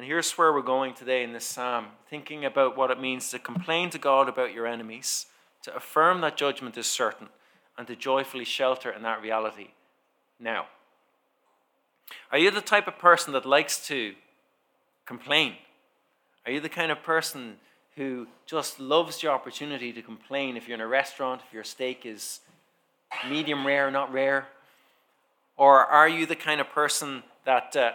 And here's where we're going today in this psalm, thinking about what it means to complain to God about your enemies, to affirm that judgment is certain, and to joyfully shelter in that reality now. Are you the type of person that likes to complain? Are you the kind of person who just loves the opportunity to complain if you're in a restaurant, if your steak is medium rare, not rare? Or are you the kind of person that uh,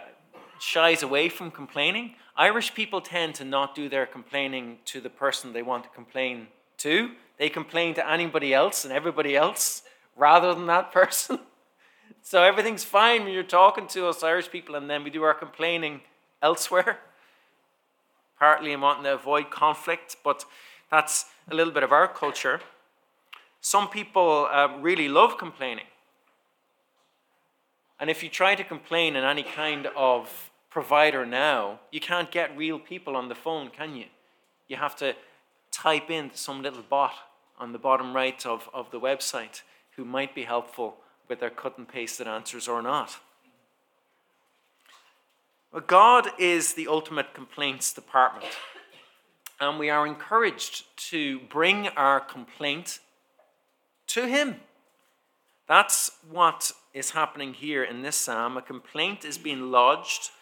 shies away from complaining? Irish people tend to not do their complaining to the person they want to complain to. They complain to anybody else and everybody else rather than that person. So everything's fine when you're talking to us Irish people, and then we do our complaining elsewhere. Partly in wanting to avoid conflict, but that's a little bit of our culture. Some people uh, really love complaining. And if you try to complain in any kind of provider now, you can't get real people on the phone, can you? You have to type in some little bot on the bottom right of, of the website who might be helpful with their cut and pasted answers or not. But God is the ultimate complaints department. And we are encouraged to bring our complaint to Him. That's what is happening here in this psalm. A complaint is being lodged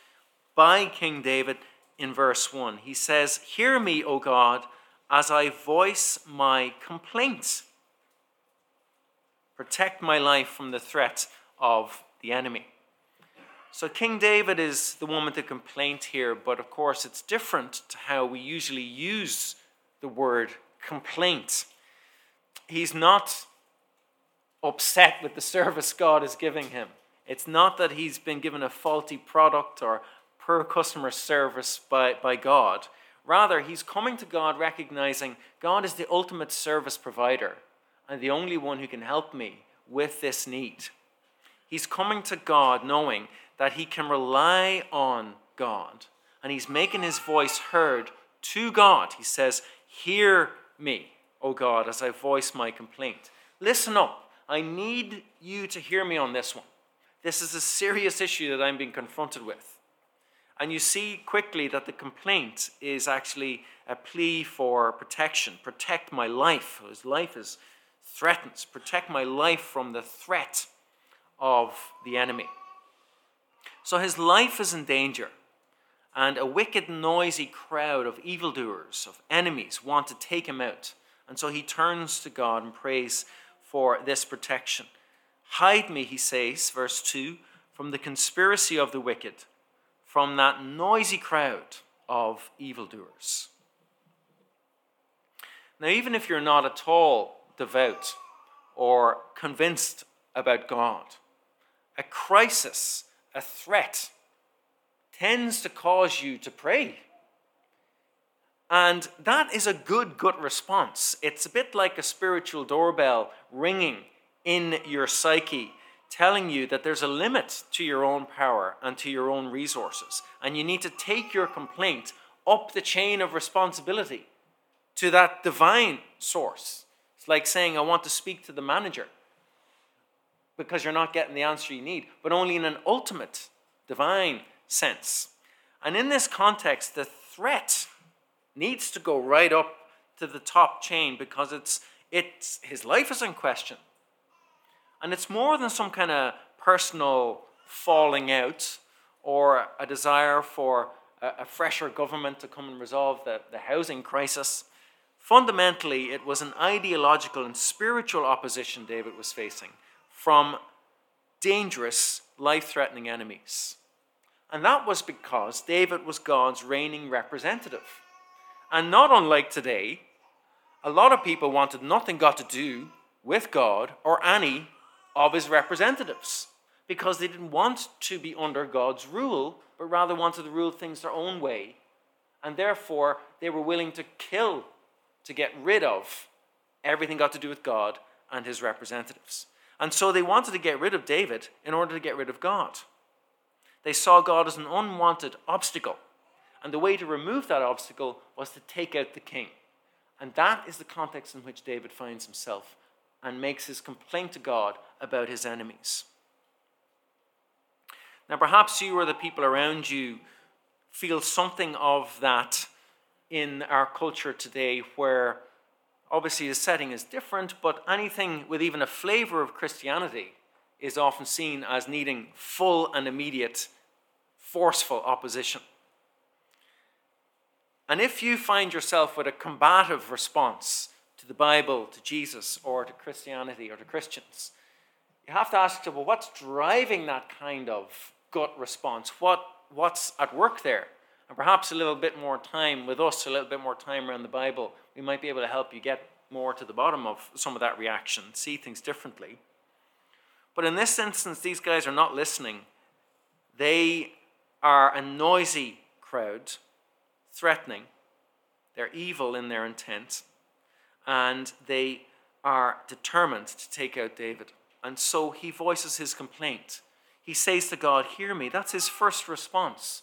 by King David in verse 1. He says, Hear me, O God, as I voice my complaint. Protect my life from the threat of the enemy. So, King David is the one with the complaint here, but of course, it's different to how we usually use the word complaint. He's not upset with the service God is giving him. It's not that he's been given a faulty product or poor customer service by, by God. Rather, he's coming to God recognizing God is the ultimate service provider and the only one who can help me with this need. He's coming to God knowing that he can rely on God, and he's making his voice heard to God. He says, Hear me, O God, as I voice my complaint. Listen up. I need you to hear me on this one. This is a serious issue that I'm being confronted with. And you see quickly that the complaint is actually a plea for protection. Protect my life. His life is threatened. protect my life from the threat of the enemy. So his life is in danger, and a wicked, noisy crowd of evildoers, of enemies, want to take him out. And so he turns to God and prays for this protection. Hide me, he says, verse 2, from the conspiracy of the wicked, from that noisy crowd of evildoers. Now, even if you're not at all devout or convinced about God. A crisis, a threat, tends to cause you to pray. And that is a good good response. It's a bit like a spiritual doorbell ringing in your psyche, telling you that there's a limit to your own power and to your own resources. And you need to take your complaint up the chain of responsibility to that divine source. It's like saying, I want to speak to the manager because you're not getting the answer you need, but only in an ultimate, divine sense. And in this context, the threat needs to go right up to the top chain because it's, it's his life is in question. And it's more than some kind of personal falling out or a desire for a, a fresher government to come and resolve the, the housing crisis. Fundamentally, it was an ideological and spiritual opposition David was facing from dangerous, life threatening enemies. And that was because David was God's reigning representative. And not unlike today, a lot of people wanted nothing got to do with God or any of his representatives because they didn't want to be under God's rule, but rather wanted to rule things their own way. And therefore, they were willing to kill to get rid of everything got to do with God and his representatives. And so they wanted to get rid of David in order to get rid of God. They saw God as an unwanted obstacle. And the way to remove that obstacle was to take out the king. And that is the context in which David finds himself and makes his complaint to God about his enemies. Now, perhaps you or the people around you feel something of that in our culture today where obviously the setting is different, but anything with even a flavor of Christianity is often seen as needing full and immediate, forceful opposition. And if you find yourself with a combative response to the Bible, to Jesus, or to Christianity, or to Christians, you have to ask yourself, well, what's driving that kind of gut response? What, what's at work there? And perhaps a little bit more time with us, a little bit more time around the Bible, we might be able to help you get more to the bottom of some of that reaction, see things differently. But in this instance, these guys are not listening. They are a noisy crowd, threatening. They're evil in their intent, and they are determined to take out David. And so he voices his complaint. He says to God, Hear me. That's his first response.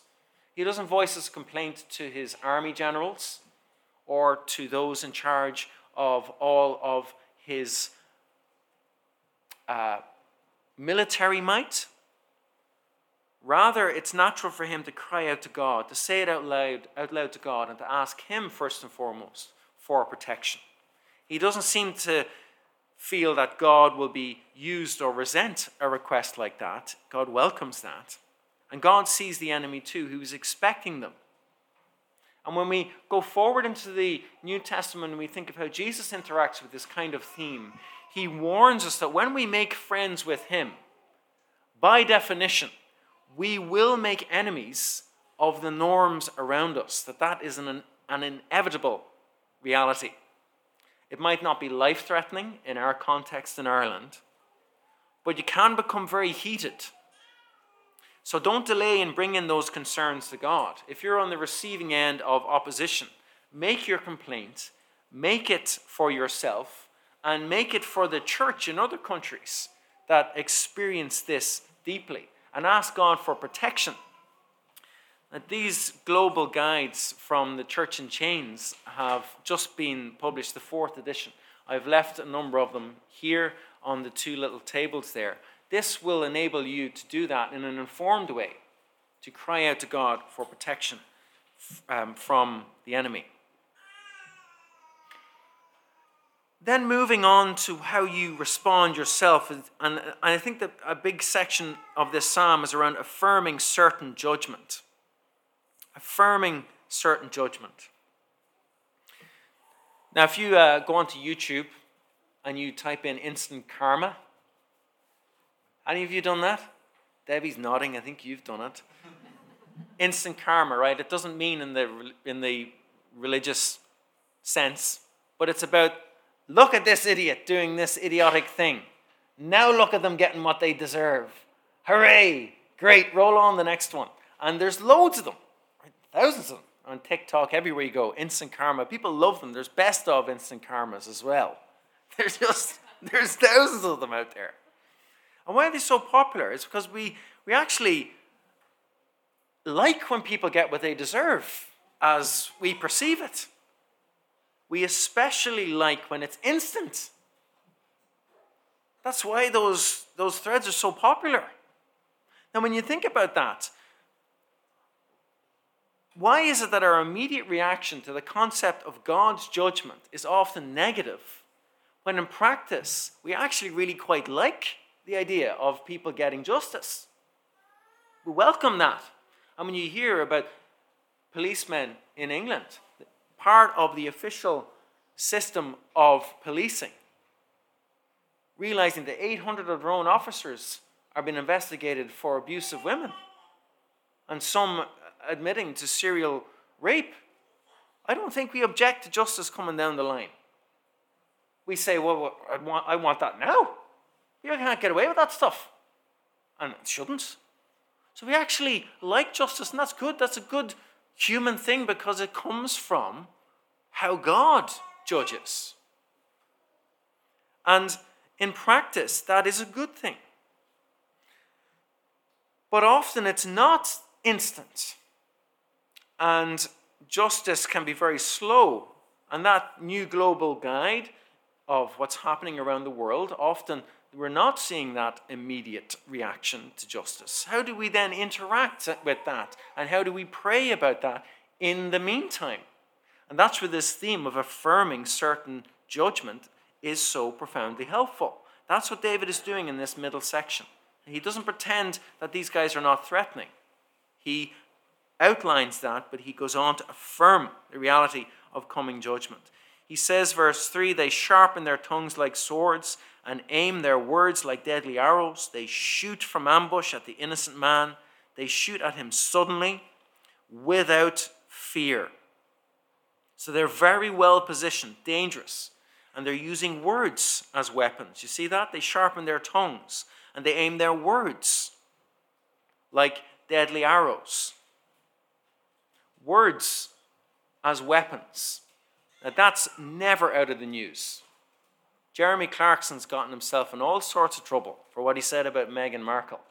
He doesn't voice his complaint to his army generals or to those in charge of all of his uh, military might. Rather, it's natural for him to cry out to God, to say it out loud, out loud to God, and to ask Him first and foremost for protection. He doesn't seem to feel that God will be used or resent a request like that. God welcomes that. And God sees the enemy too, who's expecting them. And when we go forward into the New Testament and we think of how Jesus interacts with this kind of theme, he warns us that when we make friends with him, by definition, we will make enemies of the norms around us, that that is an, an inevitable reality. It might not be life threatening in our context in Ireland, but you can become very heated. So don't delay in bringing those concerns to God. If you're on the receiving end of opposition, make your complaint, make it for yourself, and make it for the church in other countries that experience this deeply and ask God for protection. These global guides from the Church in Chains have just been published, the fourth edition. I've left a number of them here on the two little tables there. This will enable you to do that in an informed way, to cry out to God for protection um, from the enemy. then moving on to how you respond yourself, and, I think that a big section of this psalm is around affirming certain judgment. Affirming certain judgment. Now, if you uh, go onto YouTube and you type in instant karma, any of you done that? Debbie's nodding. I think you've done it. instant karma, right? It doesn't mean in the in the religious sense, but it's about Look at this idiot doing this idiotic thing. Now look at them getting what they deserve. Hooray! Great, roll on the next one. And there's loads of them, thousands of them on TikTok, everywhere you go. Instant karma. People love them. There's best of instant karmas as well. There's just, there's thousands of them out there. And why are they so popular? It's because we, we actually like when people get what they deserve as we perceive it we especially like when it's instant. That's why those, those threads are so popular. Now, when you think about that, why is it that our immediate reaction to the concept of God's judgment is often negative, when in practice we actually really quite like the idea of people getting justice? We welcome that. And when you hear about policemen in England part of the official system of policing. Realizing that 800 of their own officers are being investigated for abuse of women, and some admitting to serial rape. I don't think we object to justice coming down the line. We say, well, I want, I want that now. You can't get away with that stuff. And it shouldn't. So we actually like justice, and that's good. That's a good human thing because it comes from how God judges. And in practice, that is a good thing. But often it's not instant. And justice can be very slow. And that new global guide of what's happening around the world often we're not seeing that immediate reaction to justice. How do we then interact with that? And how do we pray about that in the meantime? And that's where this theme of affirming certain judgment is so profoundly helpful. That's what David is doing in this middle section. He doesn't pretend that these guys are not threatening. He outlines that, but he goes on to affirm the reality of coming judgment. He says, verse 3 They sharpen their tongues like swords and aim their words like deadly arrows. They shoot from ambush at the innocent man. They shoot at him suddenly without fear. So they're very well positioned, dangerous, and they're using words as weapons. You see that? They sharpen their tongues and they aim their words like deadly arrows. Words as weapons. Now, that's never out of the news. Jeremy Clarkson's gotten himself in all sorts of trouble for what he said about Meghan Markle.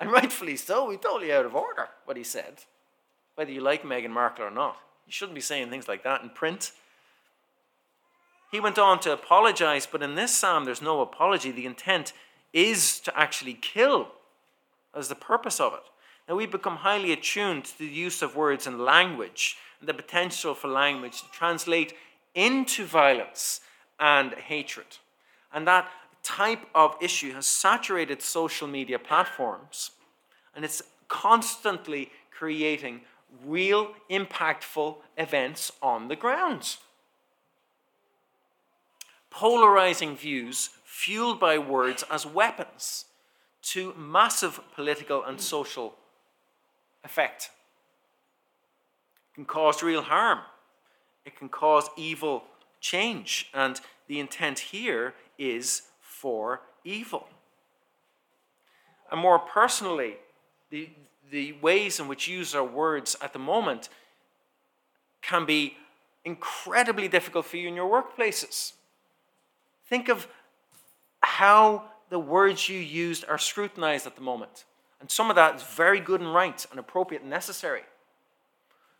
And rightfully so, he's totally out of order, what he said. Whether you like Meghan Markle or not. You shouldn't be saying things like that in print. He went on to apologize, but in this psalm, there's no apology. The intent is to actually kill, as the purpose of it. Now, we become highly attuned to the use of words and language, and the potential for language to translate into violence and hatred. And that type of issue has saturated social media platforms, and it's constantly creating real impactful events on the ground. Polarizing views fueled by words as weapons to massive political and social effect. It can cause real harm. It can cause evil change. And the intent here is for evil. And more personally, the, the ways in which you use our words at the moment can be incredibly difficult for you in your workplaces. Think of how the words you used are scrutinized at the moment. And some of that is very good and right and appropriate and necessary.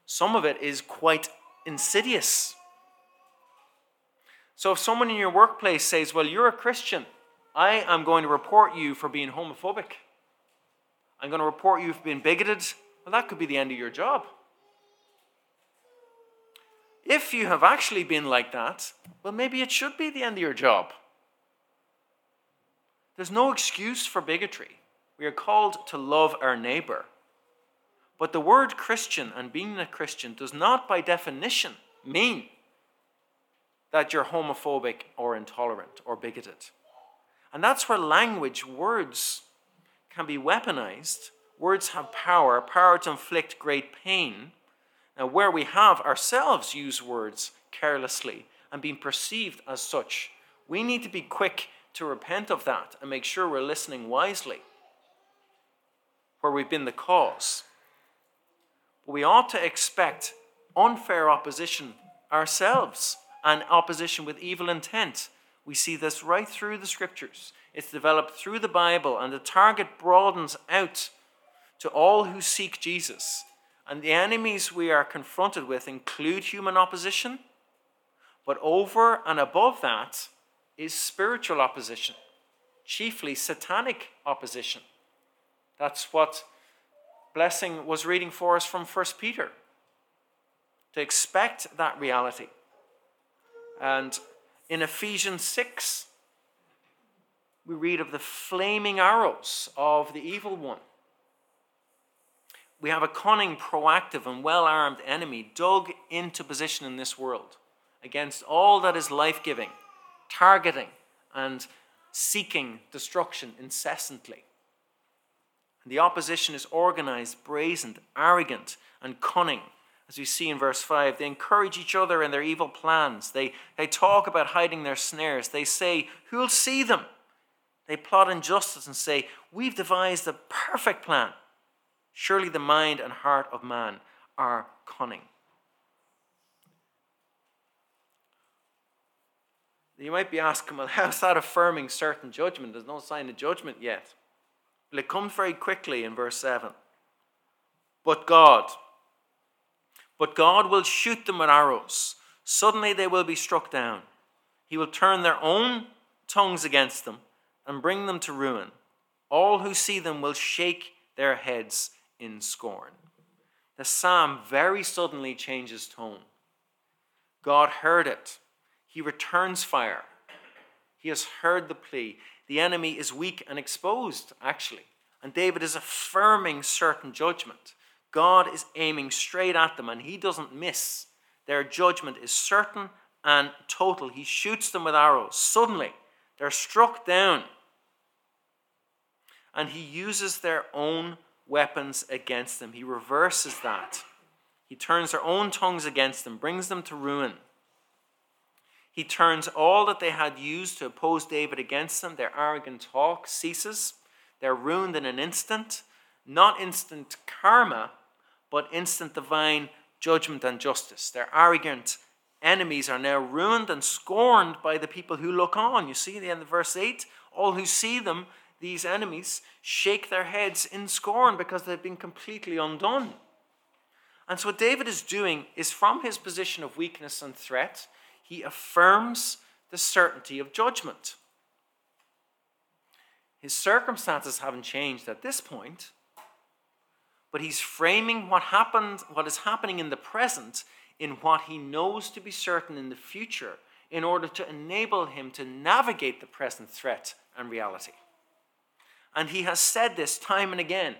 Some of it is quite insidious so if someone in your workplace says, Well, you're a Christian, I am going to report you for being homophobic, I'm going to report you for being bigoted, well, that could be the end of your job. If you have actually been like that, well, maybe it should be the end of your job. There's no excuse for bigotry. We are called to love our neighbor. But the word Christian and being a Christian does not, by definition, mean that you're homophobic or intolerant or bigoted. And that's where language, words, can be weaponized. Words have power, power to inflict great pain. Now, where we have ourselves used words carelessly and been perceived as such, we need to be quick to repent of that and make sure we're listening wisely where we've been the cause. But we ought to expect unfair opposition ourselves and opposition with evil intent. We see this right through the scriptures. It's developed through the Bible, and the target broadens out to all who seek Jesus. And the enemies we are confronted with include human opposition, but over and above that is spiritual opposition, chiefly satanic opposition. That's what Blessing was reading for us from 1 Peter. To expect that reality. And in Ephesians 6, we read of the flaming arrows of the evil one. We have a cunning, proactive, and well armed enemy dug into position in this world against all that is life giving, targeting and seeking destruction incessantly. And the opposition is organized, brazen, arrogant, and cunning as we see in verse 5, they encourage each other in their evil plans. They, they talk about hiding their snares. They say, Who'll see them? They plot injustice and say, We've devised a perfect plan. Surely the mind and heart of man are cunning. You might be asking, well, how's that affirming certain judgment? There's no sign of judgment yet. It comes very quickly in verse 7. But God, but God will shoot them with arrows. Suddenly they will be struck down. He will turn their own tongues against them, and bring them to ruin. All who see them will shake their heads in scorn. The psalm very suddenly changes tone. God heard it. He returns fire. He has heard the plea. The enemy is weak and exposed, actually. And David is affirming certain judgment. God is aiming straight at them, and he doesn't miss. Their judgment is certain and total. He shoots them with arrows. Suddenly, they're struck down. And he uses their own weapons against them. He reverses that. He turns their own tongues against them, brings them to ruin. He turns all that they had used to oppose David against them. Their arrogant talk ceases. They're ruined in an instant. Not instant karma, but instant divine judgment and justice. Their arrogant enemies are now ruined and scorned by the people who look on. You see the end of verse 8? All who see them, these enemies, shake their heads in scorn because they've been completely undone. And so, what David is doing is from his position of weakness and threat, he affirms the certainty of judgment. His circumstances haven't changed at this point, but he's framing what happened, what is happening in the present in what he knows to be certain in the future in order to enable him to navigate the present threat and reality. And he has said this time and again.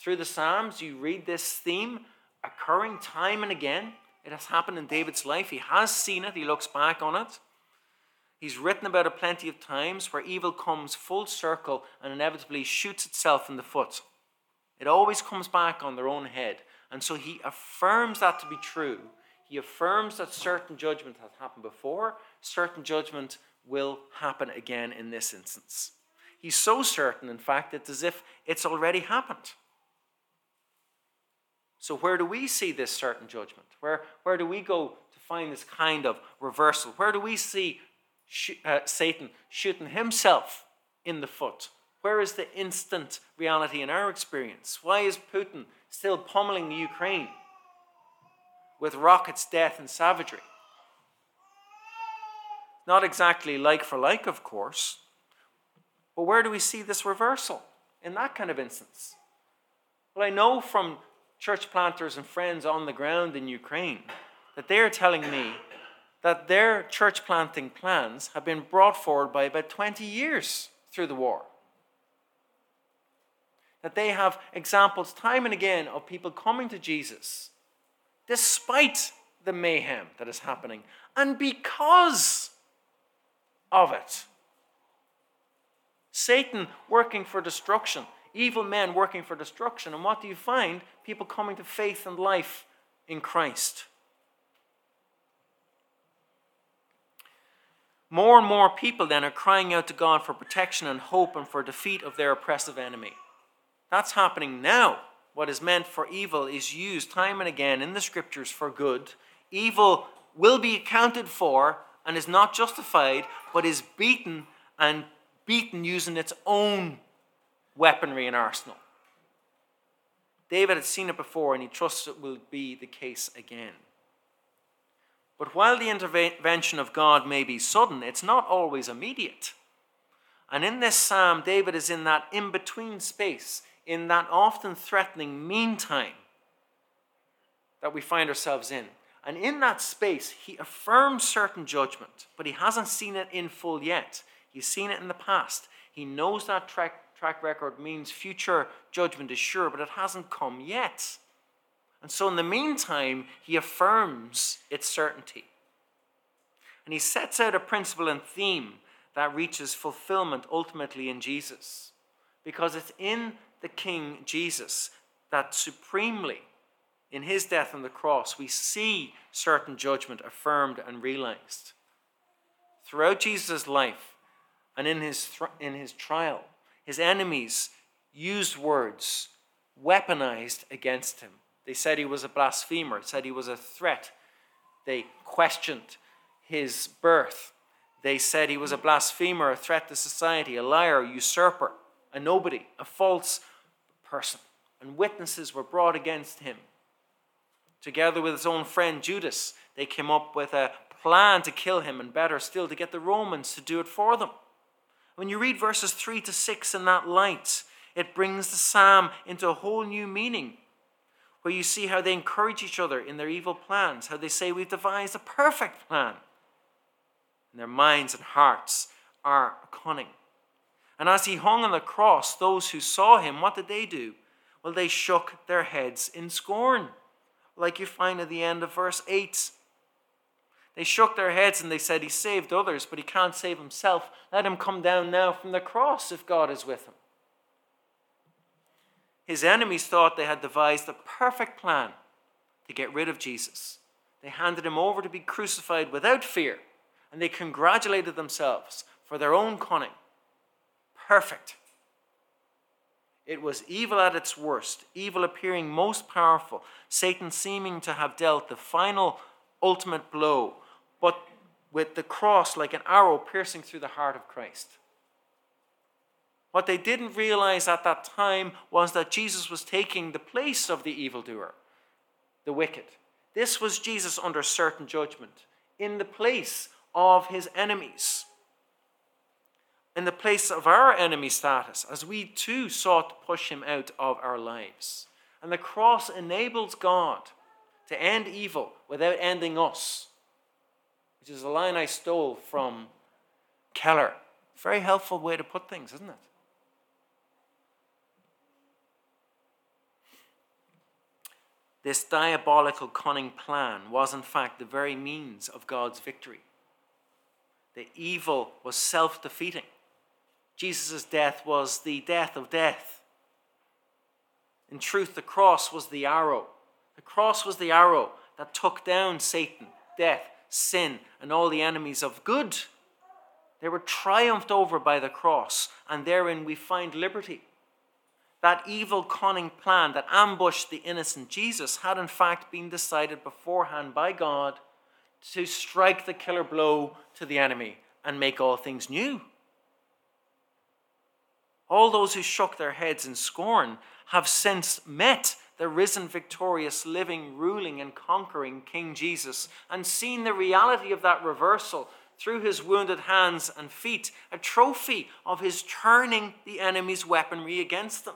Through the Psalms, you read this theme occurring time and again. It has happened in David's life. He has seen it, he looks back on it. He's written about it plenty of times where evil comes full circle and inevitably shoots itself in the foot. It always comes back on their own head. And so he affirms that to be true. He affirms that certain judgment has happened before, certain judgment will happen again in this instance. He's so certain, in fact, it's as if it's already happened. So, where do we see this certain judgment? Where, where do we go to find this kind of reversal? Where do we see sh- uh, Satan shooting himself in the foot? Where is the instant reality in our experience? Why is Putin still pummeling Ukraine with rockets, death, and savagery. Not exactly like for like, of course, but where do we see this reversal in that kind of instance? Well, I know from church planters and friends on the ground in Ukraine that they are telling me that their church planting plans have been brought forward by about 20 years through the war that they have examples time and again of people coming to Jesus despite the mayhem that is happening and because of it. Satan working for destruction, evil men working for destruction. And what do you find? People coming to faith and life in Christ. More and more people then are crying out to God for protection and hope and for defeat of their oppressive enemy. That's happening now. What is meant for evil is used time and again in the scriptures for good. Evil will be accounted for and is not justified, but is beaten and beaten using its own weaponry and arsenal. David had seen it before and he trusts it will be the case again. But while the intervention of God may be sudden, it's not always immediate. And in this psalm, David is in that in between space in that often threatening meantime that we find ourselves in. And in that space, he affirms certain judgment, but he hasn't seen it in full yet. He's seen it in the past. He knows that track, track record means future judgment is sure, but it hasn't come yet. And so, in the meantime, he affirms its certainty. And he sets out a principle and theme that reaches fulfillment ultimately in Jesus. Because it's in the King Jesus that supremely, in his death on the cross, we see certain judgment affirmed and realized. Throughout Jesus' life and in his, in his trial, his enemies used words weaponized against him. They said he was a blasphemer, said he was a threat. They questioned his birth. They said he was a blasphemer, a threat to society, a liar, a usurper, a nobody, a false person. And witnesses were brought against him. Together with his own friend Judas, they came up with a plan to kill him, and better still, to get the Romans to do it for them. When you read verses 3 to 6 in that light, it brings the psalm into a whole new meaning where you see how they encourage each other in their evil plans, how they say, We've devised a perfect plan. And their minds and hearts are cunning. And as he hung on the cross, those who saw him, what did they do? Well, they shook their heads in scorn, like you find at the end of verse 8. They shook their heads and they said, He saved others, but he can't save himself. Let him come down now from the cross if God is with him. His enemies thought they had devised a perfect plan to get rid of Jesus. They handed him over to be crucified without fear, and they congratulated themselves for their own cunning. Perfect. It was evil at its worst, evil appearing most powerful, Satan seeming to have dealt the final, ultimate blow, but with the cross like an arrow piercing through the heart of Christ. What they didn't realize at that time was that Jesus was taking the place of the evildoer, the wicked. This was Jesus under certain judgment, in the place of his enemies, in the place of our enemy status, as we too sought to push him out of our lives. And the cross enables God to end evil without ending us, which is a line I stole from Keller. Very helpful way to put things, isn't it? This diabolical, cunning plan was, in fact, the very means of God's victory. The evil was self defeating. Jesus' death was the death of death. In truth, the cross was the arrow. The cross was the arrow that took down Satan, death, sin, and all the enemies of good. They were triumphed over by the cross, and therein we find liberty. That evil, cunning plan that ambushed the innocent Jesus had in fact been decided beforehand by God to strike the killer blow to the enemy and make all things new. All those who shook their heads in scorn have since met the risen, victorious, living, ruling, and conquering King Jesus and seen the reality of that reversal through his wounded hands and feet, a trophy of his turning the enemy's weaponry against them.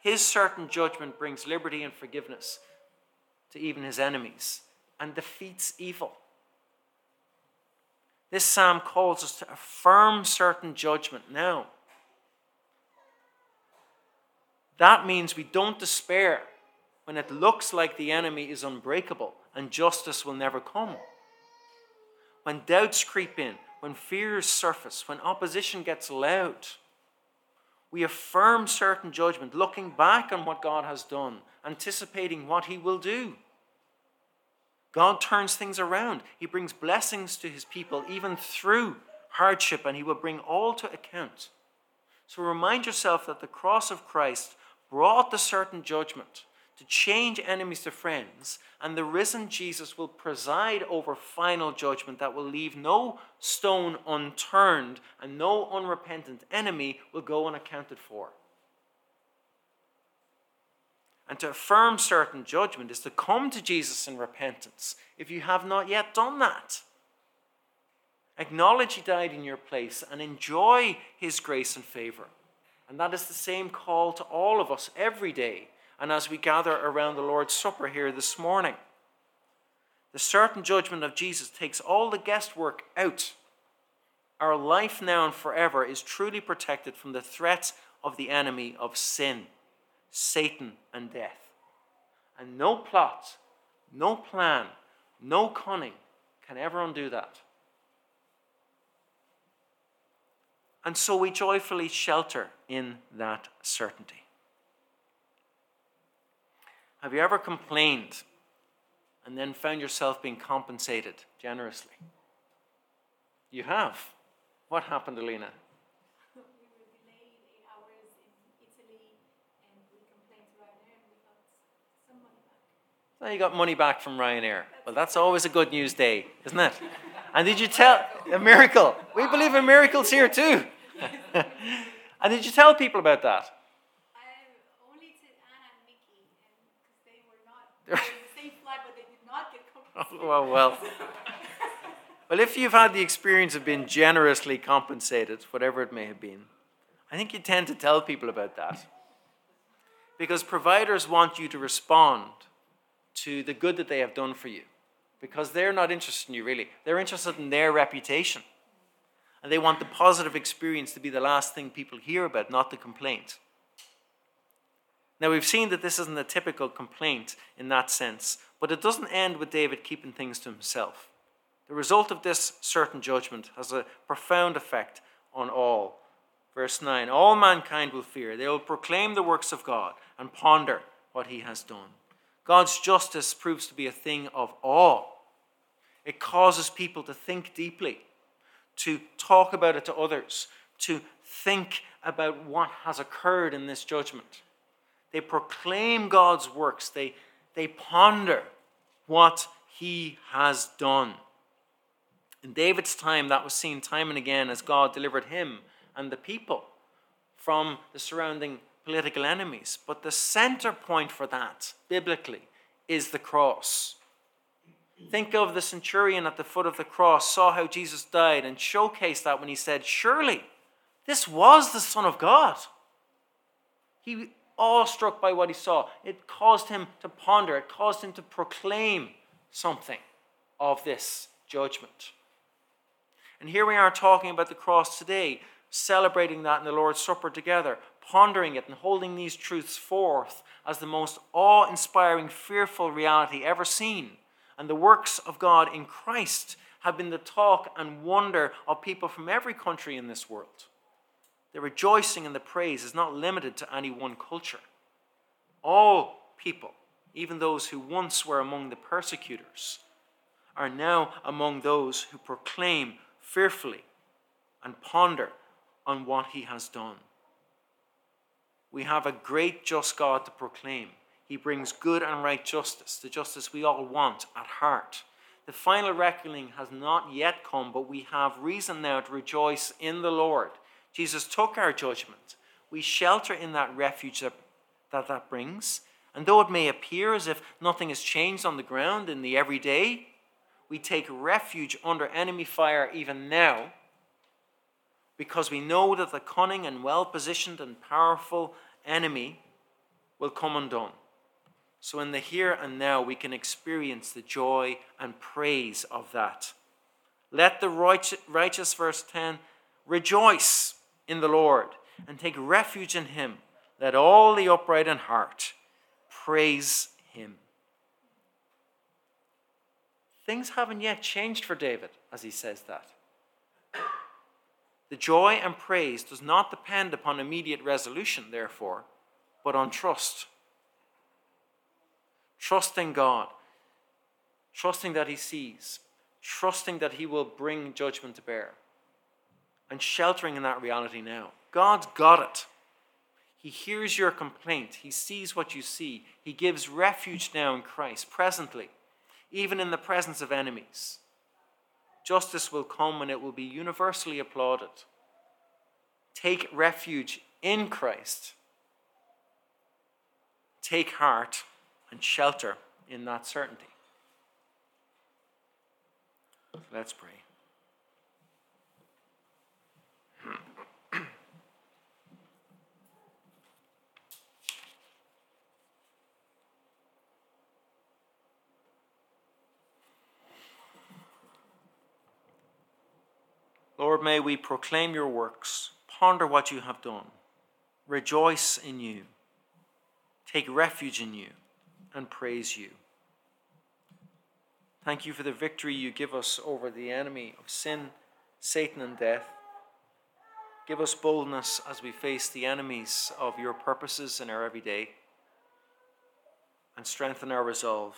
His certain judgment brings liberty and forgiveness to even his enemies and defeats evil. This psalm calls us to affirm certain judgment now. That means we don't despair when it looks like the enemy is unbreakable and justice will never come. When doubts creep in, when fears surface, when opposition gets loud, we affirm certain judgment, looking back on what God has done, anticipating what He will do. God turns things around. He brings blessings to His people, even through hardship, and He will bring all to account. So remind yourself that the cross of Christ brought the certain judgment to change enemies to friends, and the risen Jesus will preside over final judgment that will leave no stone unturned, and no unrepentant enemy will go unaccounted for. And to affirm certain judgment is to come to Jesus in repentance if you have not yet done that. Acknowledge He died in your place and enjoy His grace and favor. And that is the same call to all of us every day and as we gather around the Lord's Supper here this morning. The certain judgment of Jesus takes all the guesswork out. Our life now and forever is truly protected from the threat of the enemy of sin, Satan, and death. And no plot, no plan, no cunning can ever undo that. And so we joyfully shelter in that certainty. Have you ever complained and then found yourself being compensated generously? You have. What happened, Alina? We were delayed eight hours in Italy and we complained to Ryanair and we got some money back. So you got money back from Ryanair. Well, that's always a good news day, isn't it? And did you tell a miracle? We believe in miracles here too. and did you tell people about that? I only to Anna and Mickey, because they were not they were in the same flight, but they did not get compensated. well, well. Well, if you've had the experience of being generously compensated, whatever it may have been, I think you tend to tell people about that. Because providers want you to respond to the good that they have done for you. Because they're not interested in you, really. They're interested in their reputation. And they want the positive experience to be the last thing people hear about, not the complaint. Now, we've seen that this isn't a typical complaint in that sense, but it doesn't end with David keeping things to himself. The result of this certain judgment has a profound effect on all. Verse 9 All mankind will fear. They will proclaim the works of God and ponder what he has done. God's justice proves to be a thing of awe. It causes people to think deeply, to talk about it to others, to think about what has occurred in this judgment. They proclaim God's works, they, they ponder what he has done. In David's time, that was seen time and again as God delivered him and the people from the surrounding political enemies. But the center point for that, biblically, is the cross. Think of the centurion at the foot of the cross, saw how Jesus died, and showcased that when he said, Surely this was the Son of God. He awestruck by what he saw. It caused him to ponder, it caused him to proclaim something of this judgment. And here we are talking about the cross today, celebrating that in the Lord's Supper together, pondering it and holding these truths forth as the most awe inspiring, fearful reality ever seen. And the works of God in Christ have been the talk and wonder of people from every country in this world. The rejoicing and the praise is not limited to any one culture. All people, even those who once were among the persecutors, are now among those who proclaim fearfully and ponder on what he has done. We have a great just God to proclaim. He brings good and right justice, the justice we all want at heart. The final reckoning has not yet come, but we have reason now to rejoice in the Lord Jesus took our judgment. We shelter in that refuge that that, that brings. And though it may appear as if nothing has changed on the ground in the everyday, we take refuge under enemy fire even now because we know that the cunning and well positioned and powerful enemy will come undone. So, in the here and now, we can experience the joy and praise of that. Let the righteous, verse 10, rejoice in the Lord and take refuge in him. Let all the upright in heart praise him. Things haven't yet changed for David as he says that. The joy and praise does not depend upon immediate resolution, therefore, but on trust. Trusting God, trusting that He sees, trusting that He will bring judgment to bear and sheltering in that reality now. God's got it. He hears your complaint. He sees what you see. He gives refuge now in Christ, presently, even in the presence of enemies. Justice will come and it will be universally applauded. Take refuge in Christ. Take heart and shelter in that certainty. Let's pray. Lord, may we proclaim your works, ponder what you have done, rejoice in you, take refuge in you, and praise you. Thank you for the victory you give us over the enemy of sin, Satan, and death. Give us boldness as we face the enemies of your purposes in our everyday, and strengthen our resolve